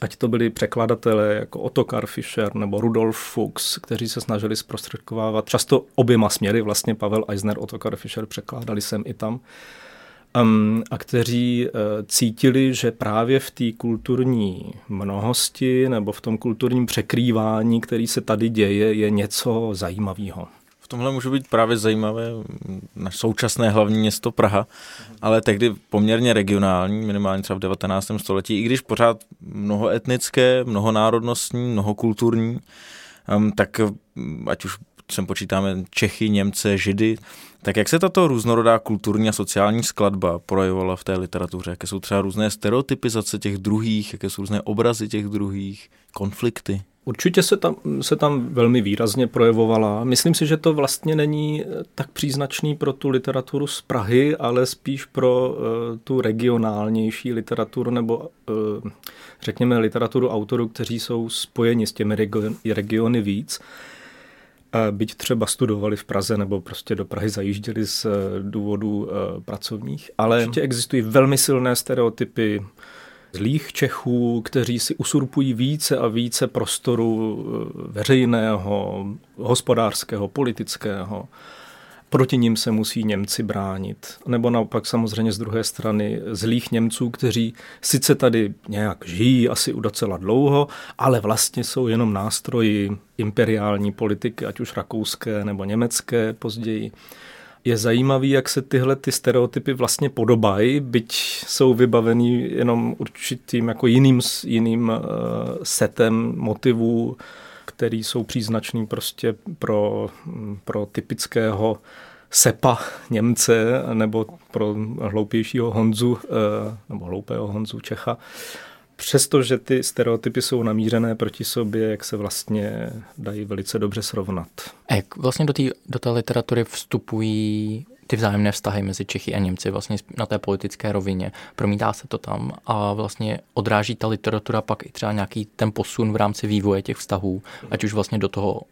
ať to byli překladatelé jako Ottokar Fischer nebo Rudolf Fuchs, kteří se snažili zprostředkovávat často oběma směry, vlastně Pavel Eisner, Ottokar Fischer překládali sem i tam, um, a kteří uh, cítili, že právě v té kulturní mnohosti nebo v tom kulturním překrývání, který se tady děje, je něco zajímavého tomhle může být právě zajímavé na současné hlavní město Praha, ale tehdy poměrně regionální, minimálně třeba v 19. století, i když pořád mnoho etnické, mnoho národnostní, mnoho kulturní, um, tak ať už sem počítáme Čechy, Němce, Židy, tak jak se tato různorodá kulturní a sociální skladba projevovala v té literatuře? Jaké jsou třeba různé stereotypizace těch druhých, jaké jsou různé obrazy těch druhých, konflikty? Určitě se tam, se tam velmi výrazně projevovala. Myslím si, že to vlastně není tak příznačný pro tu literaturu z Prahy, ale spíš pro uh, tu regionálnější literaturu nebo uh, řekněme literaturu autorů, kteří jsou spojeni s těmi regiony, regiony víc. Uh, byť třeba studovali v Praze nebo prostě do Prahy zajížděli z uh, důvodů uh, pracovních. Ale určitě existují velmi silné stereotypy zlých Čechů, kteří si usurpují více a více prostoru eh, veřejného, hospodářského, politického. Proti ním se musí Němci bránit. Nebo naopak samozřejmě z druhé strany zlých Němců, kteří sice tady nějak žijí asi u docela dlouho, ale vlastně jsou jenom nástroji imperiální politiky, ať už rakouské nebo německé později. Je zajímavý, jak se tyhle ty stereotypy vlastně podobají, byť jsou vybavený jenom určitým jako jiným, jiným uh, setem motivů, který jsou příznačný prostě pro, pro typického Sepa Němce nebo pro hloupějšího Honzu eh, nebo hloupého Honzu Čecha. Přestože ty stereotypy jsou namířené proti sobě, jak se vlastně dají velice dobře srovnat. A jak vlastně do té do té literatury vstupují ty vzájemné vztahy mezi Čechy a Němci vlastně na té politické rovině. Promítá se to tam a vlastně odráží ta literatura pak i třeba nějaký ten posun v rámci vývoje těch vztahů, ať už vlastně do toho,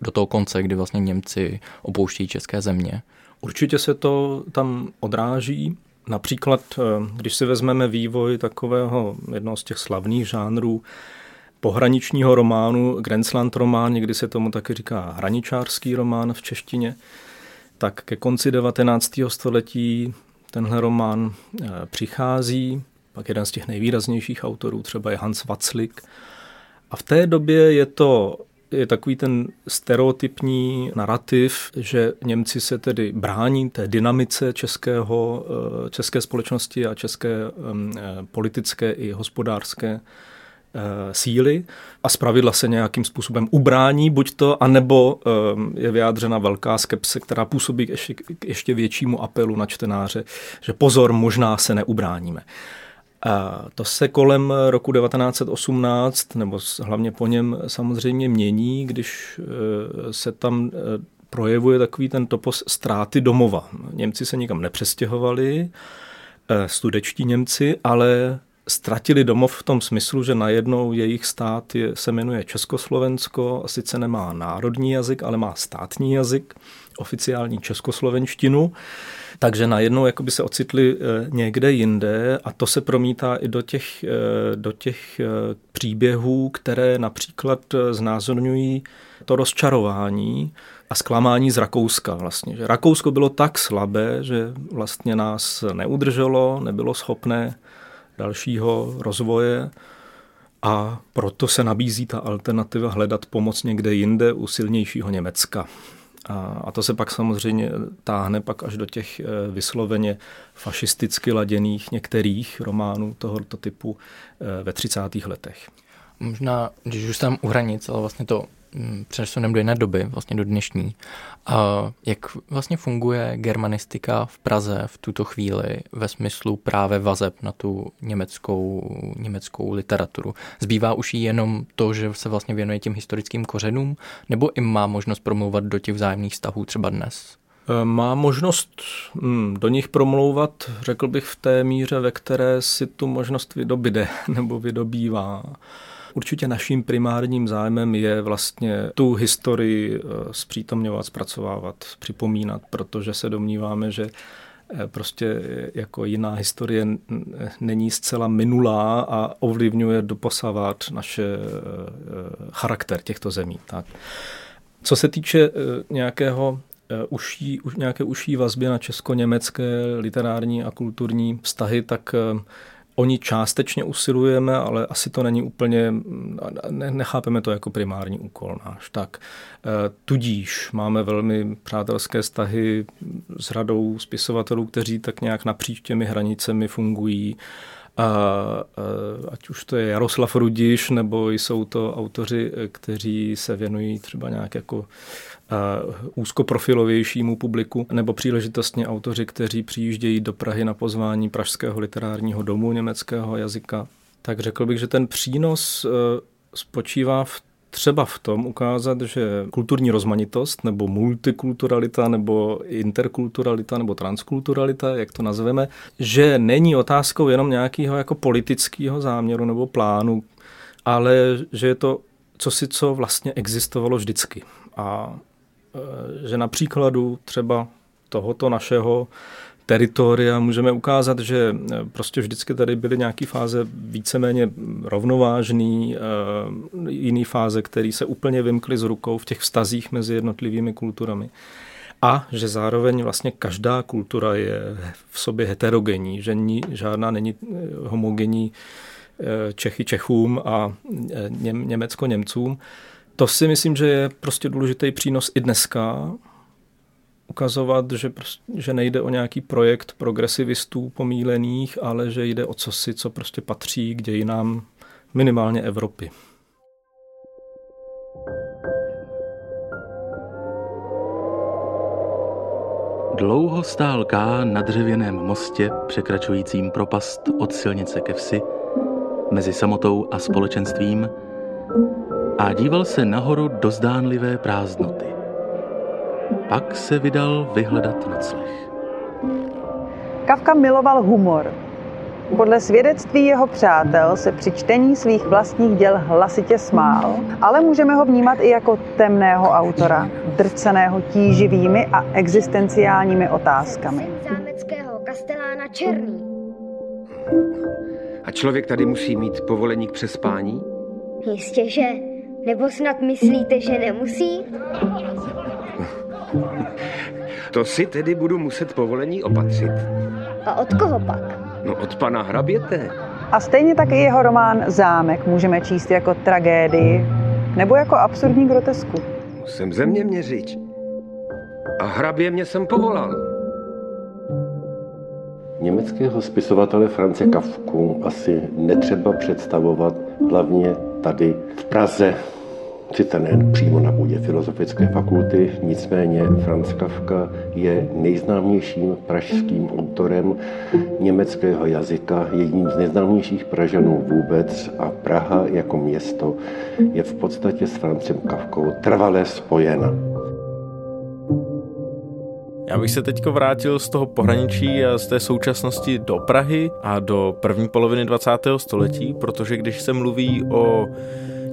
do toho konce, kdy vlastně Němci opouštějí české země. Určitě se to tam odráží. Například, eh, když si vezmeme vývoj takového jednoho z těch slavných žánrů, pohraničního románu, Grenzland román, někdy se tomu taky říká hraničářský román v češtině, tak ke konci 19. století tenhle román eh, přichází, pak jeden z těch nejvýraznějších autorů třeba je Hans Watzlik. A v té době je to je takový ten stereotypní narrativ, že Němci se tedy brání té dynamice českého, eh, české společnosti a české eh, politické i hospodářské Eh, síly a zpravidla se nějakým způsobem ubrání buď to, anebo je vyjádřena velká skepse, která působí ještě, k ještě většímu apelu na čtenáře, že pozor, možná se neubráníme. A to se kolem roku 1918, nebo hlavně po něm samozřejmě mění, když eh, se tam projevuje takový ten topos ztráty domova. Němci se nikam nepřestěhovali, studečtí Němci, ale ztratili domov v tom smyslu, že najednou jejich stát je, se jmenuje Československo, a sice nemá národní jazyk, ale má státní jazyk, oficiální českoslovenštinu, takže najednou jakoby se ocitli eh, někde jinde a to se promítá i do těch, eh, do těch eh, příběhů, které například znázorňují to rozčarování a zklamání z Rakouska vlastně. Že Rakousko bylo tak slabé, že vlastně nás neudrželo, nebylo schopné dalšího rozvoje a proto se nabízí ta alternativa hledat pomoc někde jinde u silnějšího Německa. A, a to se pak samozřejmě táhne pak až do těch eh, vysloveně fašisticky laděných některých románů tohoto typu eh, ve 30. letech. Možná, když už jsem u hranic, ale vlastně to Mm, přesunem do jiné doby, vlastně do dnešní. A jak vlastně funguje germanistika v Praze v tuto chvíli ve smyslu právě vazeb na tu německou, německou literaturu? Zbývá už jí jenom to, že se vlastně věnuje těm historickým kořenům, nebo i má možnost promlouvat do těch vzájemných vztahů třeba dnes? E, má možnost mm, do nich promlouvat, řekl bych, v té míře, ve které si tu možnost vydobíde nebo vydobývá. Určitě naším primárním zájmem je vlastně tu historii eh, zpřítomňovat, zpracovávat, připomínat, protože se domníváme, že eh, prostě jako jiná historie není zcela minulá a ovlivňuje doposavat naše eh, charakter těchto zemí. Tak. Co se týče nějakého uší, nějaké uší vazby na česko-německé literární a kulturní vztahy, tak Oni částečně usilujeme, ale asi to není úplně, nechápeme to jako primární úkol náš. Tak e, tudíž máme velmi přátelské vztahy s radou spisovatelů, kteří tak nějak napříč těmi hranicemi fungují. A, ať už to je Jaroslav Rudiš, nebo jsou to autoři, kteří se věnují třeba nějak jako úzkoprofilovějšímu publiku, nebo příležitostně autoři, kteří přijíždějí do Prahy na pozvání Pražského literárního domu německého jazyka. Tak řekl bych, že ten přínos e, spočívá v třeba v tom ukázat, že kulturní rozmanitost nebo multikulturalita nebo interkulturalita nebo transkulturalita, jak to nazveme, že není otázkou jenom nějakého jako politického záměru nebo plánu, ale že je to co si co vlastně existovalo vždycky. A Eh, že na příkladu třeba tohoto našeho teritoria můžeme ukázat, že eh, prostě vždycky tady byly nějaké fáze víceméně rovnovážný, eh, jiný fáze, které se úplně vymkly z rukou v těch vztazích mezi jednotlivými kulturami. A že zároveň vlastně každá kultura je v sobě heterogenní, že ní, žádná není homogenní Čechy Čechům a Německo Němcům. To si myslím, že je prostě důležitý přínos i dneska, ukazovat, že, že nejde o nějaký projekt progresivistů pomílených, ale že jde o cosi, co prostě patří k dějinám minimálně Evropy. Dlouho stál K na dřevěném mostě, překračujícím propast od silnice ke vsi, mezi samotou a společenstvím, a díval se nahoru do zdánlivé prázdnoty. Pak se vydal vyhledat nocleh. Kafka miloval humor. Podle svědectví jeho přátel se při čtení svých vlastních děl hlasitě smál, ale můžeme ho vnímat i jako temného autora, drceného tíživými a existenciálními otázkami. Zámeckého kastelána Černý. A člověk tady musí mít povolení k přespání? Jistě, že. Nebo snad myslíte, že nemusí? To si tedy budu muset povolení opatřit. A od koho pak? No od pana hraběte. A stejně tak i jeho román Zámek můžeme číst jako tragédii nebo jako absurdní grotesku. Jsem země měřič. A hrabě mě jsem povolal. Německého spisovatele France Kafku asi netřeba představovat hlavně tady v Praze, sice nejen přímo na půdě Filozofické fakulty, nicméně Franz Kafka je nejznámějším pražským autorem německého jazyka, jedním z nejznámějších Pražanů vůbec a Praha jako město je v podstatě s Francem Kafkou trvale spojena. Já bych se teďko vrátil z toho pohraničí a z té současnosti do Prahy a do první poloviny 20. století, protože když se mluví o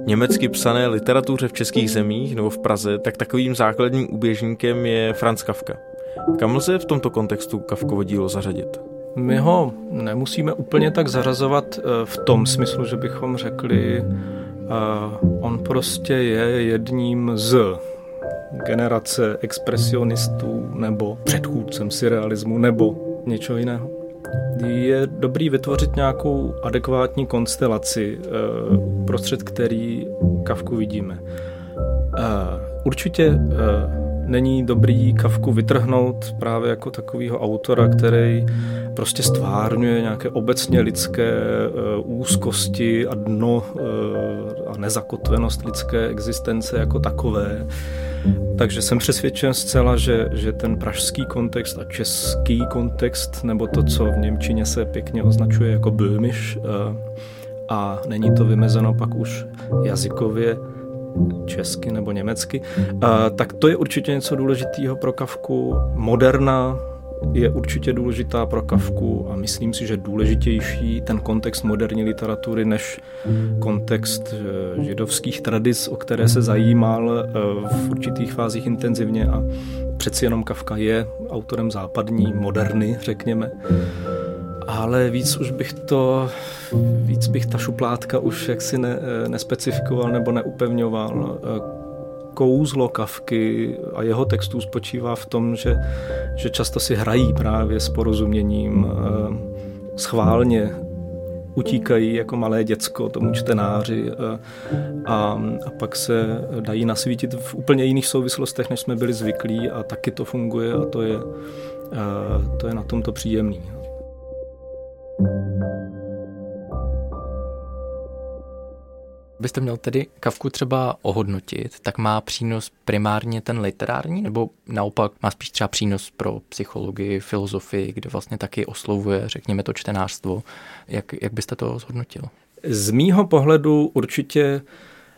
německy psané literatuře v českých zemích nebo v Praze, tak takovým základním úběžníkem je Franz Kafka. Kam lze v tomto kontextu Kafkovo dílo zařadit? My ho nemusíme úplně tak zařazovat eh, v tom smyslu, že bychom řekli, uh, on prostě je jedním z generace expresionistů nebo předchůdcem surrealismu nebo něčeho jiného. Je dobrý vytvořit nějakou adekvátní konstelaci, eh, prostřed který Kavku vidíme. Eh, určitě eh, není dobrý Kavku vytrhnout právě jako takového autora, který prostě stvárňuje nějaké obecně lidské úzkosti a dno a nezakotvenost lidské existence jako takové takže jsem přesvědčen zcela, že, že ten pražský kontext a český kontext, nebo to, co v Němčině se pěkně označuje jako böhmisch, eh, a není to vymezeno pak už jazykově, česky nebo německy, eh, tak to je určitě něco důležitého pro Kavku. Moderna je určitě důležitá pro Kavku a myslím si, že důležitější ten kontext moderní literatury než kontext eh, židovských tradic, o které se zajímal eh, v určitých fázích intenzivně a přeci jenom Kavka je autorem západní moderny, řekněme. Ale víc už bych to, víc bych ta šupládka už jaksi ne, eh, nespecifikoval nebo neupevňoval kouzlo Kavky a jeho textů spočívá v tom, že, že často si hrají právě s porozuměním eh, schválně utíkají jako malé děcko tomu čtenáři eh, a, a pak se dají nasvítit v úplně jiných souvislostech, než jsme byli zvyklí a taky to funguje a to je, eh, to je na tomto příjemný. Byste měl tedy Kavku třeba ohodnotit, tak má přínos primárně ten literární, nebo naopak má spíš třeba přínos pro psychologii, filozofii, kde vlastně taky oslovuje, řekněme, to čtenářstvo. Jak, jak byste to zhodnotil? Z mýho pohledu určitě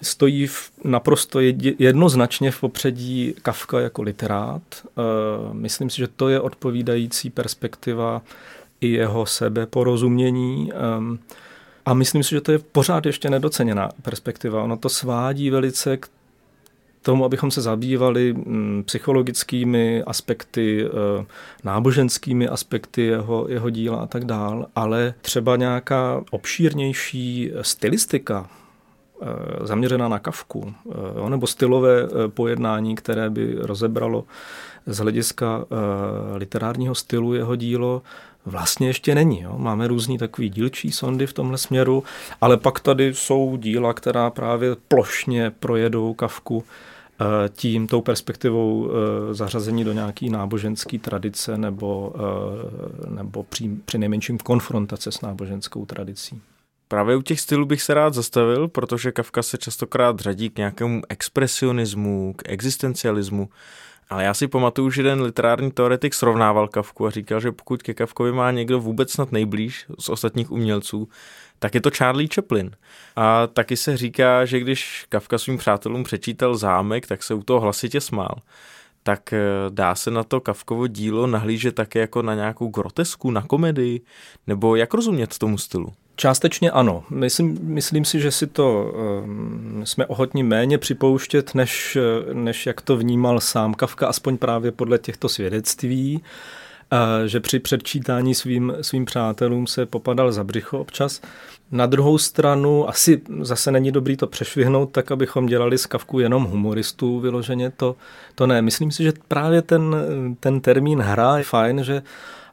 stojí v, naprosto jednoznačně v popředí Kafka jako literát. E, myslím si, že to je odpovídající perspektiva i jeho sebeporozumění. E, a myslím si, že to je pořád ještě nedoceněná perspektiva. Ono to svádí velice k tomu, abychom se zabývali mm, psychologickými aspekty, eh, náboženskými aspekty jeho, jeho díla a tak dál, ale třeba nějaká obšírnější stylistika, eh, zaměřená na kavku, eh, nebo stylové pojednání, které by rozebralo z hlediska literárního stylu jeho dílo, vlastně ještě není. Jo. Máme různý takový dílčí sondy v tomhle směru, ale pak tady jsou díla, která právě plošně projedou kavku tím, tou perspektivou zařazení do nějaký náboženské tradice nebo, nebo při, při nejmenším konfrontace s náboženskou tradicí. Právě u těch stylů bych se rád zastavil, protože Kafka se častokrát řadí k nějakému expresionismu, k existencialismu. Ale já si pamatuju, že jeden literární teoretik srovnával Kafku a říkal, že pokud ke Kafkovi má někdo vůbec snad nejblíž z ostatních umělců, tak je to Charlie Chaplin. A taky se říká, že když Kafka svým přátelům přečítal zámek, tak se u toho hlasitě smál. Tak eh, dá se na to Kafkovo dílo nahlížet také jako na nějakou grotesku, na komedii, nebo jak rozumět tomu stylu? Částečně ano. Myslím, myslím si, že si to um, jsme ochotní méně připouštět, než, než jak to vnímal sám Kafka, aspoň právě podle těchto svědectví, uh, že při předčítání svým, svým přátelům se popadal za břicho občas. Na druhou stranu asi zase není dobrý to přešvihnout tak, abychom dělali z Kavku jenom humoristů vyloženě. To, to ne. Myslím si, že právě ten, ten termín hra je fajn, že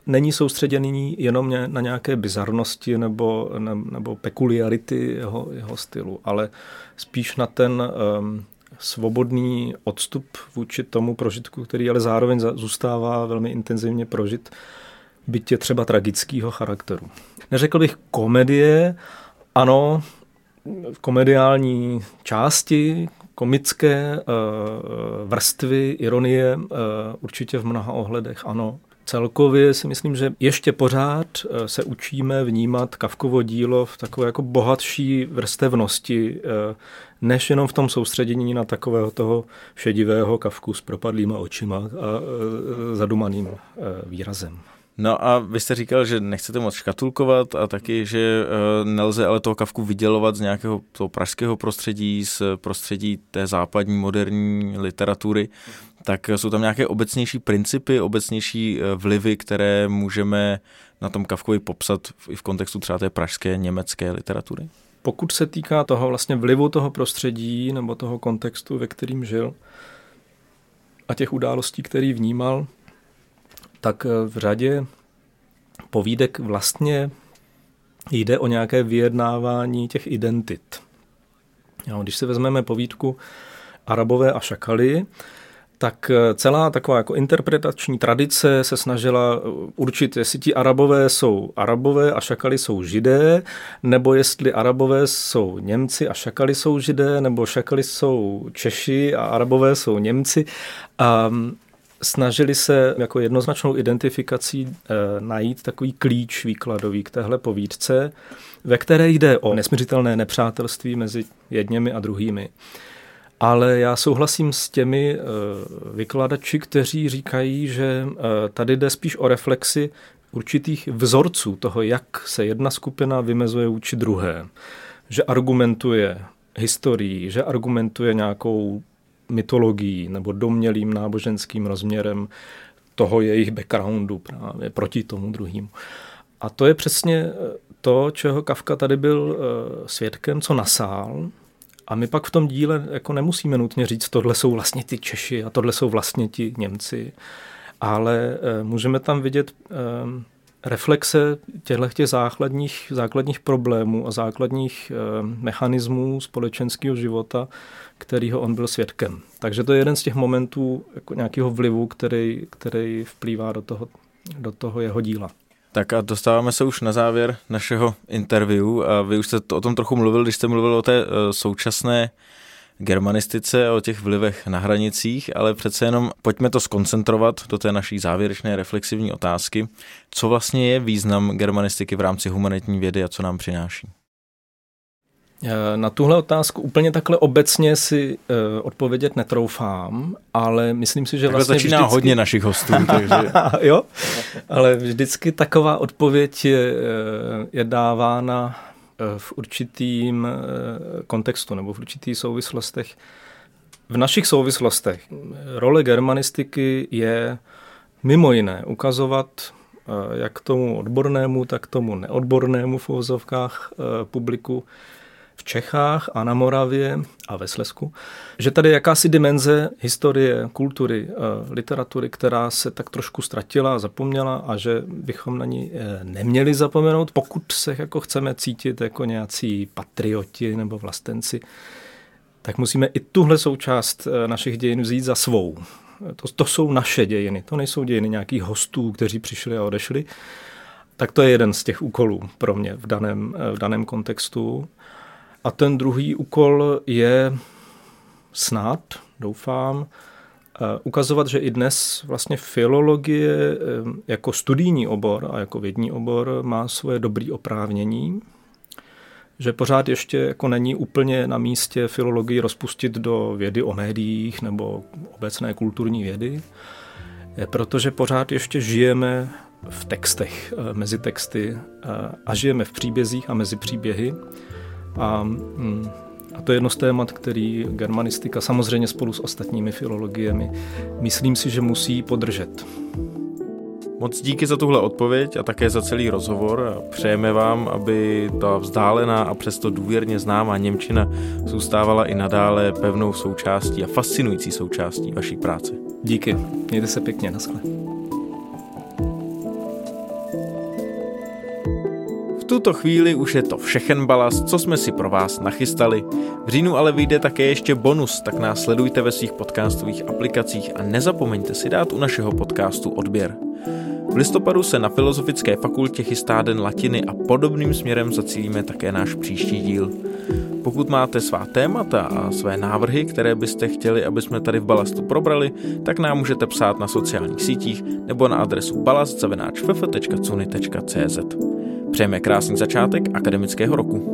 není soustředěný jenom na nějaké bizarnosti nebo, ne, nebo pekuliarity jeho, jeho stylu, ale spíš na ten um, svobodný odstup vůči tomu prožitku, který ale zároveň zůstává velmi intenzivně prožit, byť je třeba tragického charakteru. Neřekl bych komedie, ano, v komediální části, komické uh, vrstvy, ironie, uh, určitě v mnoha ohledech ano. Celkově si myslím, že ještě pořád eh, se učíme vnímat Kavkovo dílo v takové jako bohatší vrstevnosti, eh, než jenom v tom soustředění na takového toho šedivého Kavku s propadlýma očima a eh, zadumaným výrazem. No a vy jste říkal, že nechcete moc škatulkovat a taky, že nelze ale toho kavku vydělovat z nějakého toho pražského prostředí, z prostředí té západní moderní literatury tak jsou tam nějaké obecnější principy, obecnější eh, vlivy, které můžeme na tom Kavkovi popsat i v kontextu třeba té pražské německé literatury? Pokud se týká toho vlastně vlivu toho prostředí nebo toho kontextu, ve kterým žil a těch událostí, který vnímal, tak eh, v řadě povídek vlastně jde o nějaké vyjednávání těch identit. Když si vezmeme povídku Arabové a šakaly, tak eh, celá taková jako interpretační tradice se snažila eh, určit, jestli ti arabové jsou arabové a šakali jsou židé, nebo jestli arabové jsou Němci a šakali jsou židé, nebo šakali jsou Češi a arabové jsou Němci. A mm, snažili se jako jednoznačnou identifikací e, najít takový klíč výkladový k téhle povídce, ve které jde o nesměřitelné nepřátelství mezi jedněmi a druhými. Ale já souhlasím s těmi eh, vykladači, kteří říkají, že eh, tady jde spíš o reflexi určitých vzorců toho, jak se jedna skupina vymezuje vůči druhé. Že argumentuje historií, že argumentuje nějakou mytologií nebo domělým náboženským rozměrem toho jejich backgroundu právě proti tomu druhému. A to je přesně eh, to, čeho Kafka tady byl svědkem, co nasál a my pak v tom díle jako nemusíme nutně říct, tohle jsou vlastně ty Češi a tohle jsou vlastně ti Němci, ale eh, můžeme tam vidět eh, reflexe těchto těch základních, základních problémů a základních eh, mechanismů společenského života, kterýho on byl svědkem. Takže to je jeden z těch momentů jako nějakého vlivu, který, který vplývá do toho, do toho jeho díla. Tak a dostáváme se už na závěr našeho interview. A vy už jste to o tom trochu mluvil, když jste mluvil o té eh, současné germanistice, o těch vlivech na hranicích, ale přece jenom pojďme to skoncentrovat do té naší závěrečné reflexivní otázky. Co vlastně je význam germanistiky v rámci humanitní vědy a co nám přináší? Eh, na tuhle otázku úplně takhle obecně si uh, odpovědět netroufám, ale myslím si, že takhle vlastně začíná vždycky... hodně našich hostů. Takže... jo, ale vždycky taková odpověď je, eh, je dávána v určitým kontextu nebo v určitých souvislostech. V našich souvislostech role germanistiky je mimo jiné ukazovat jak tomu odbornému, tak tomu neodbornému v uvozovkách publiku, v Čechách a na Moravě a ve Slesku, že tady je jakási dimenze historie, kultury, eh, literatury, která se tak trošku ztratila a zapomněla a že bychom na ní eh, neměli zapomenout, pokud se jako chceme cítit jako nějací patrioti nebo vlastenci. tak musíme i tuhle součást eh, našich dějin vzít za svou. To, to jsou naše dějiny, to nejsou dějiny nějakých hostů, kteří přišli a odešli. Tak to je jeden z těch úkolů pro mě v daném, v daném kontextu. A ten druhý úkol je snad, doufám, eh, ukazovat, že i dnes vlastně filologie eh, jako studijní obor a jako vědní obor má svoje dobré oprávnění, že pořád ještě jako není úplně na místě filologii rozpustit do vědy o médiích nebo obecné kulturní vědy, protože pořád ještě žijeme v textech, eh, mezi texty a žijeme v příbězích a mezi příběhy. A, mm, a to je jedno z témat, který germanistika samozřejmě spolu s ostatními filologiemi myslím si, že musí podržet. Moc díky za tuhle odpověď a také za celý rozhovor. Přejeme vám, aby ta vzdálená a přesto důvěrně známá Němčina zůstávala i nadále pevnou součástí a fascinující součástí vaší práce. Díky. Mějte se pěkně. Naschle. Tuto chvíli už je to všechen balast, co jsme si pro vás nachystali. V říjnu ale vyjde také ještě bonus, tak nás sledujte ve svých podcastových aplikacích a nezapomeňte si dát u našeho podcastu odběr. V listopadu se na Filozofické fakultě chystá Den latiny a podobným směrem zacílíme také náš příští díl. Pokud máte svá témata a své návrhy, které byste chtěli, aby jsme tady v Balastu probrali, tak nám můžete psát na sociálních sítích nebo na adresu balast.cz. Přejeme krásný začátek akademického roku.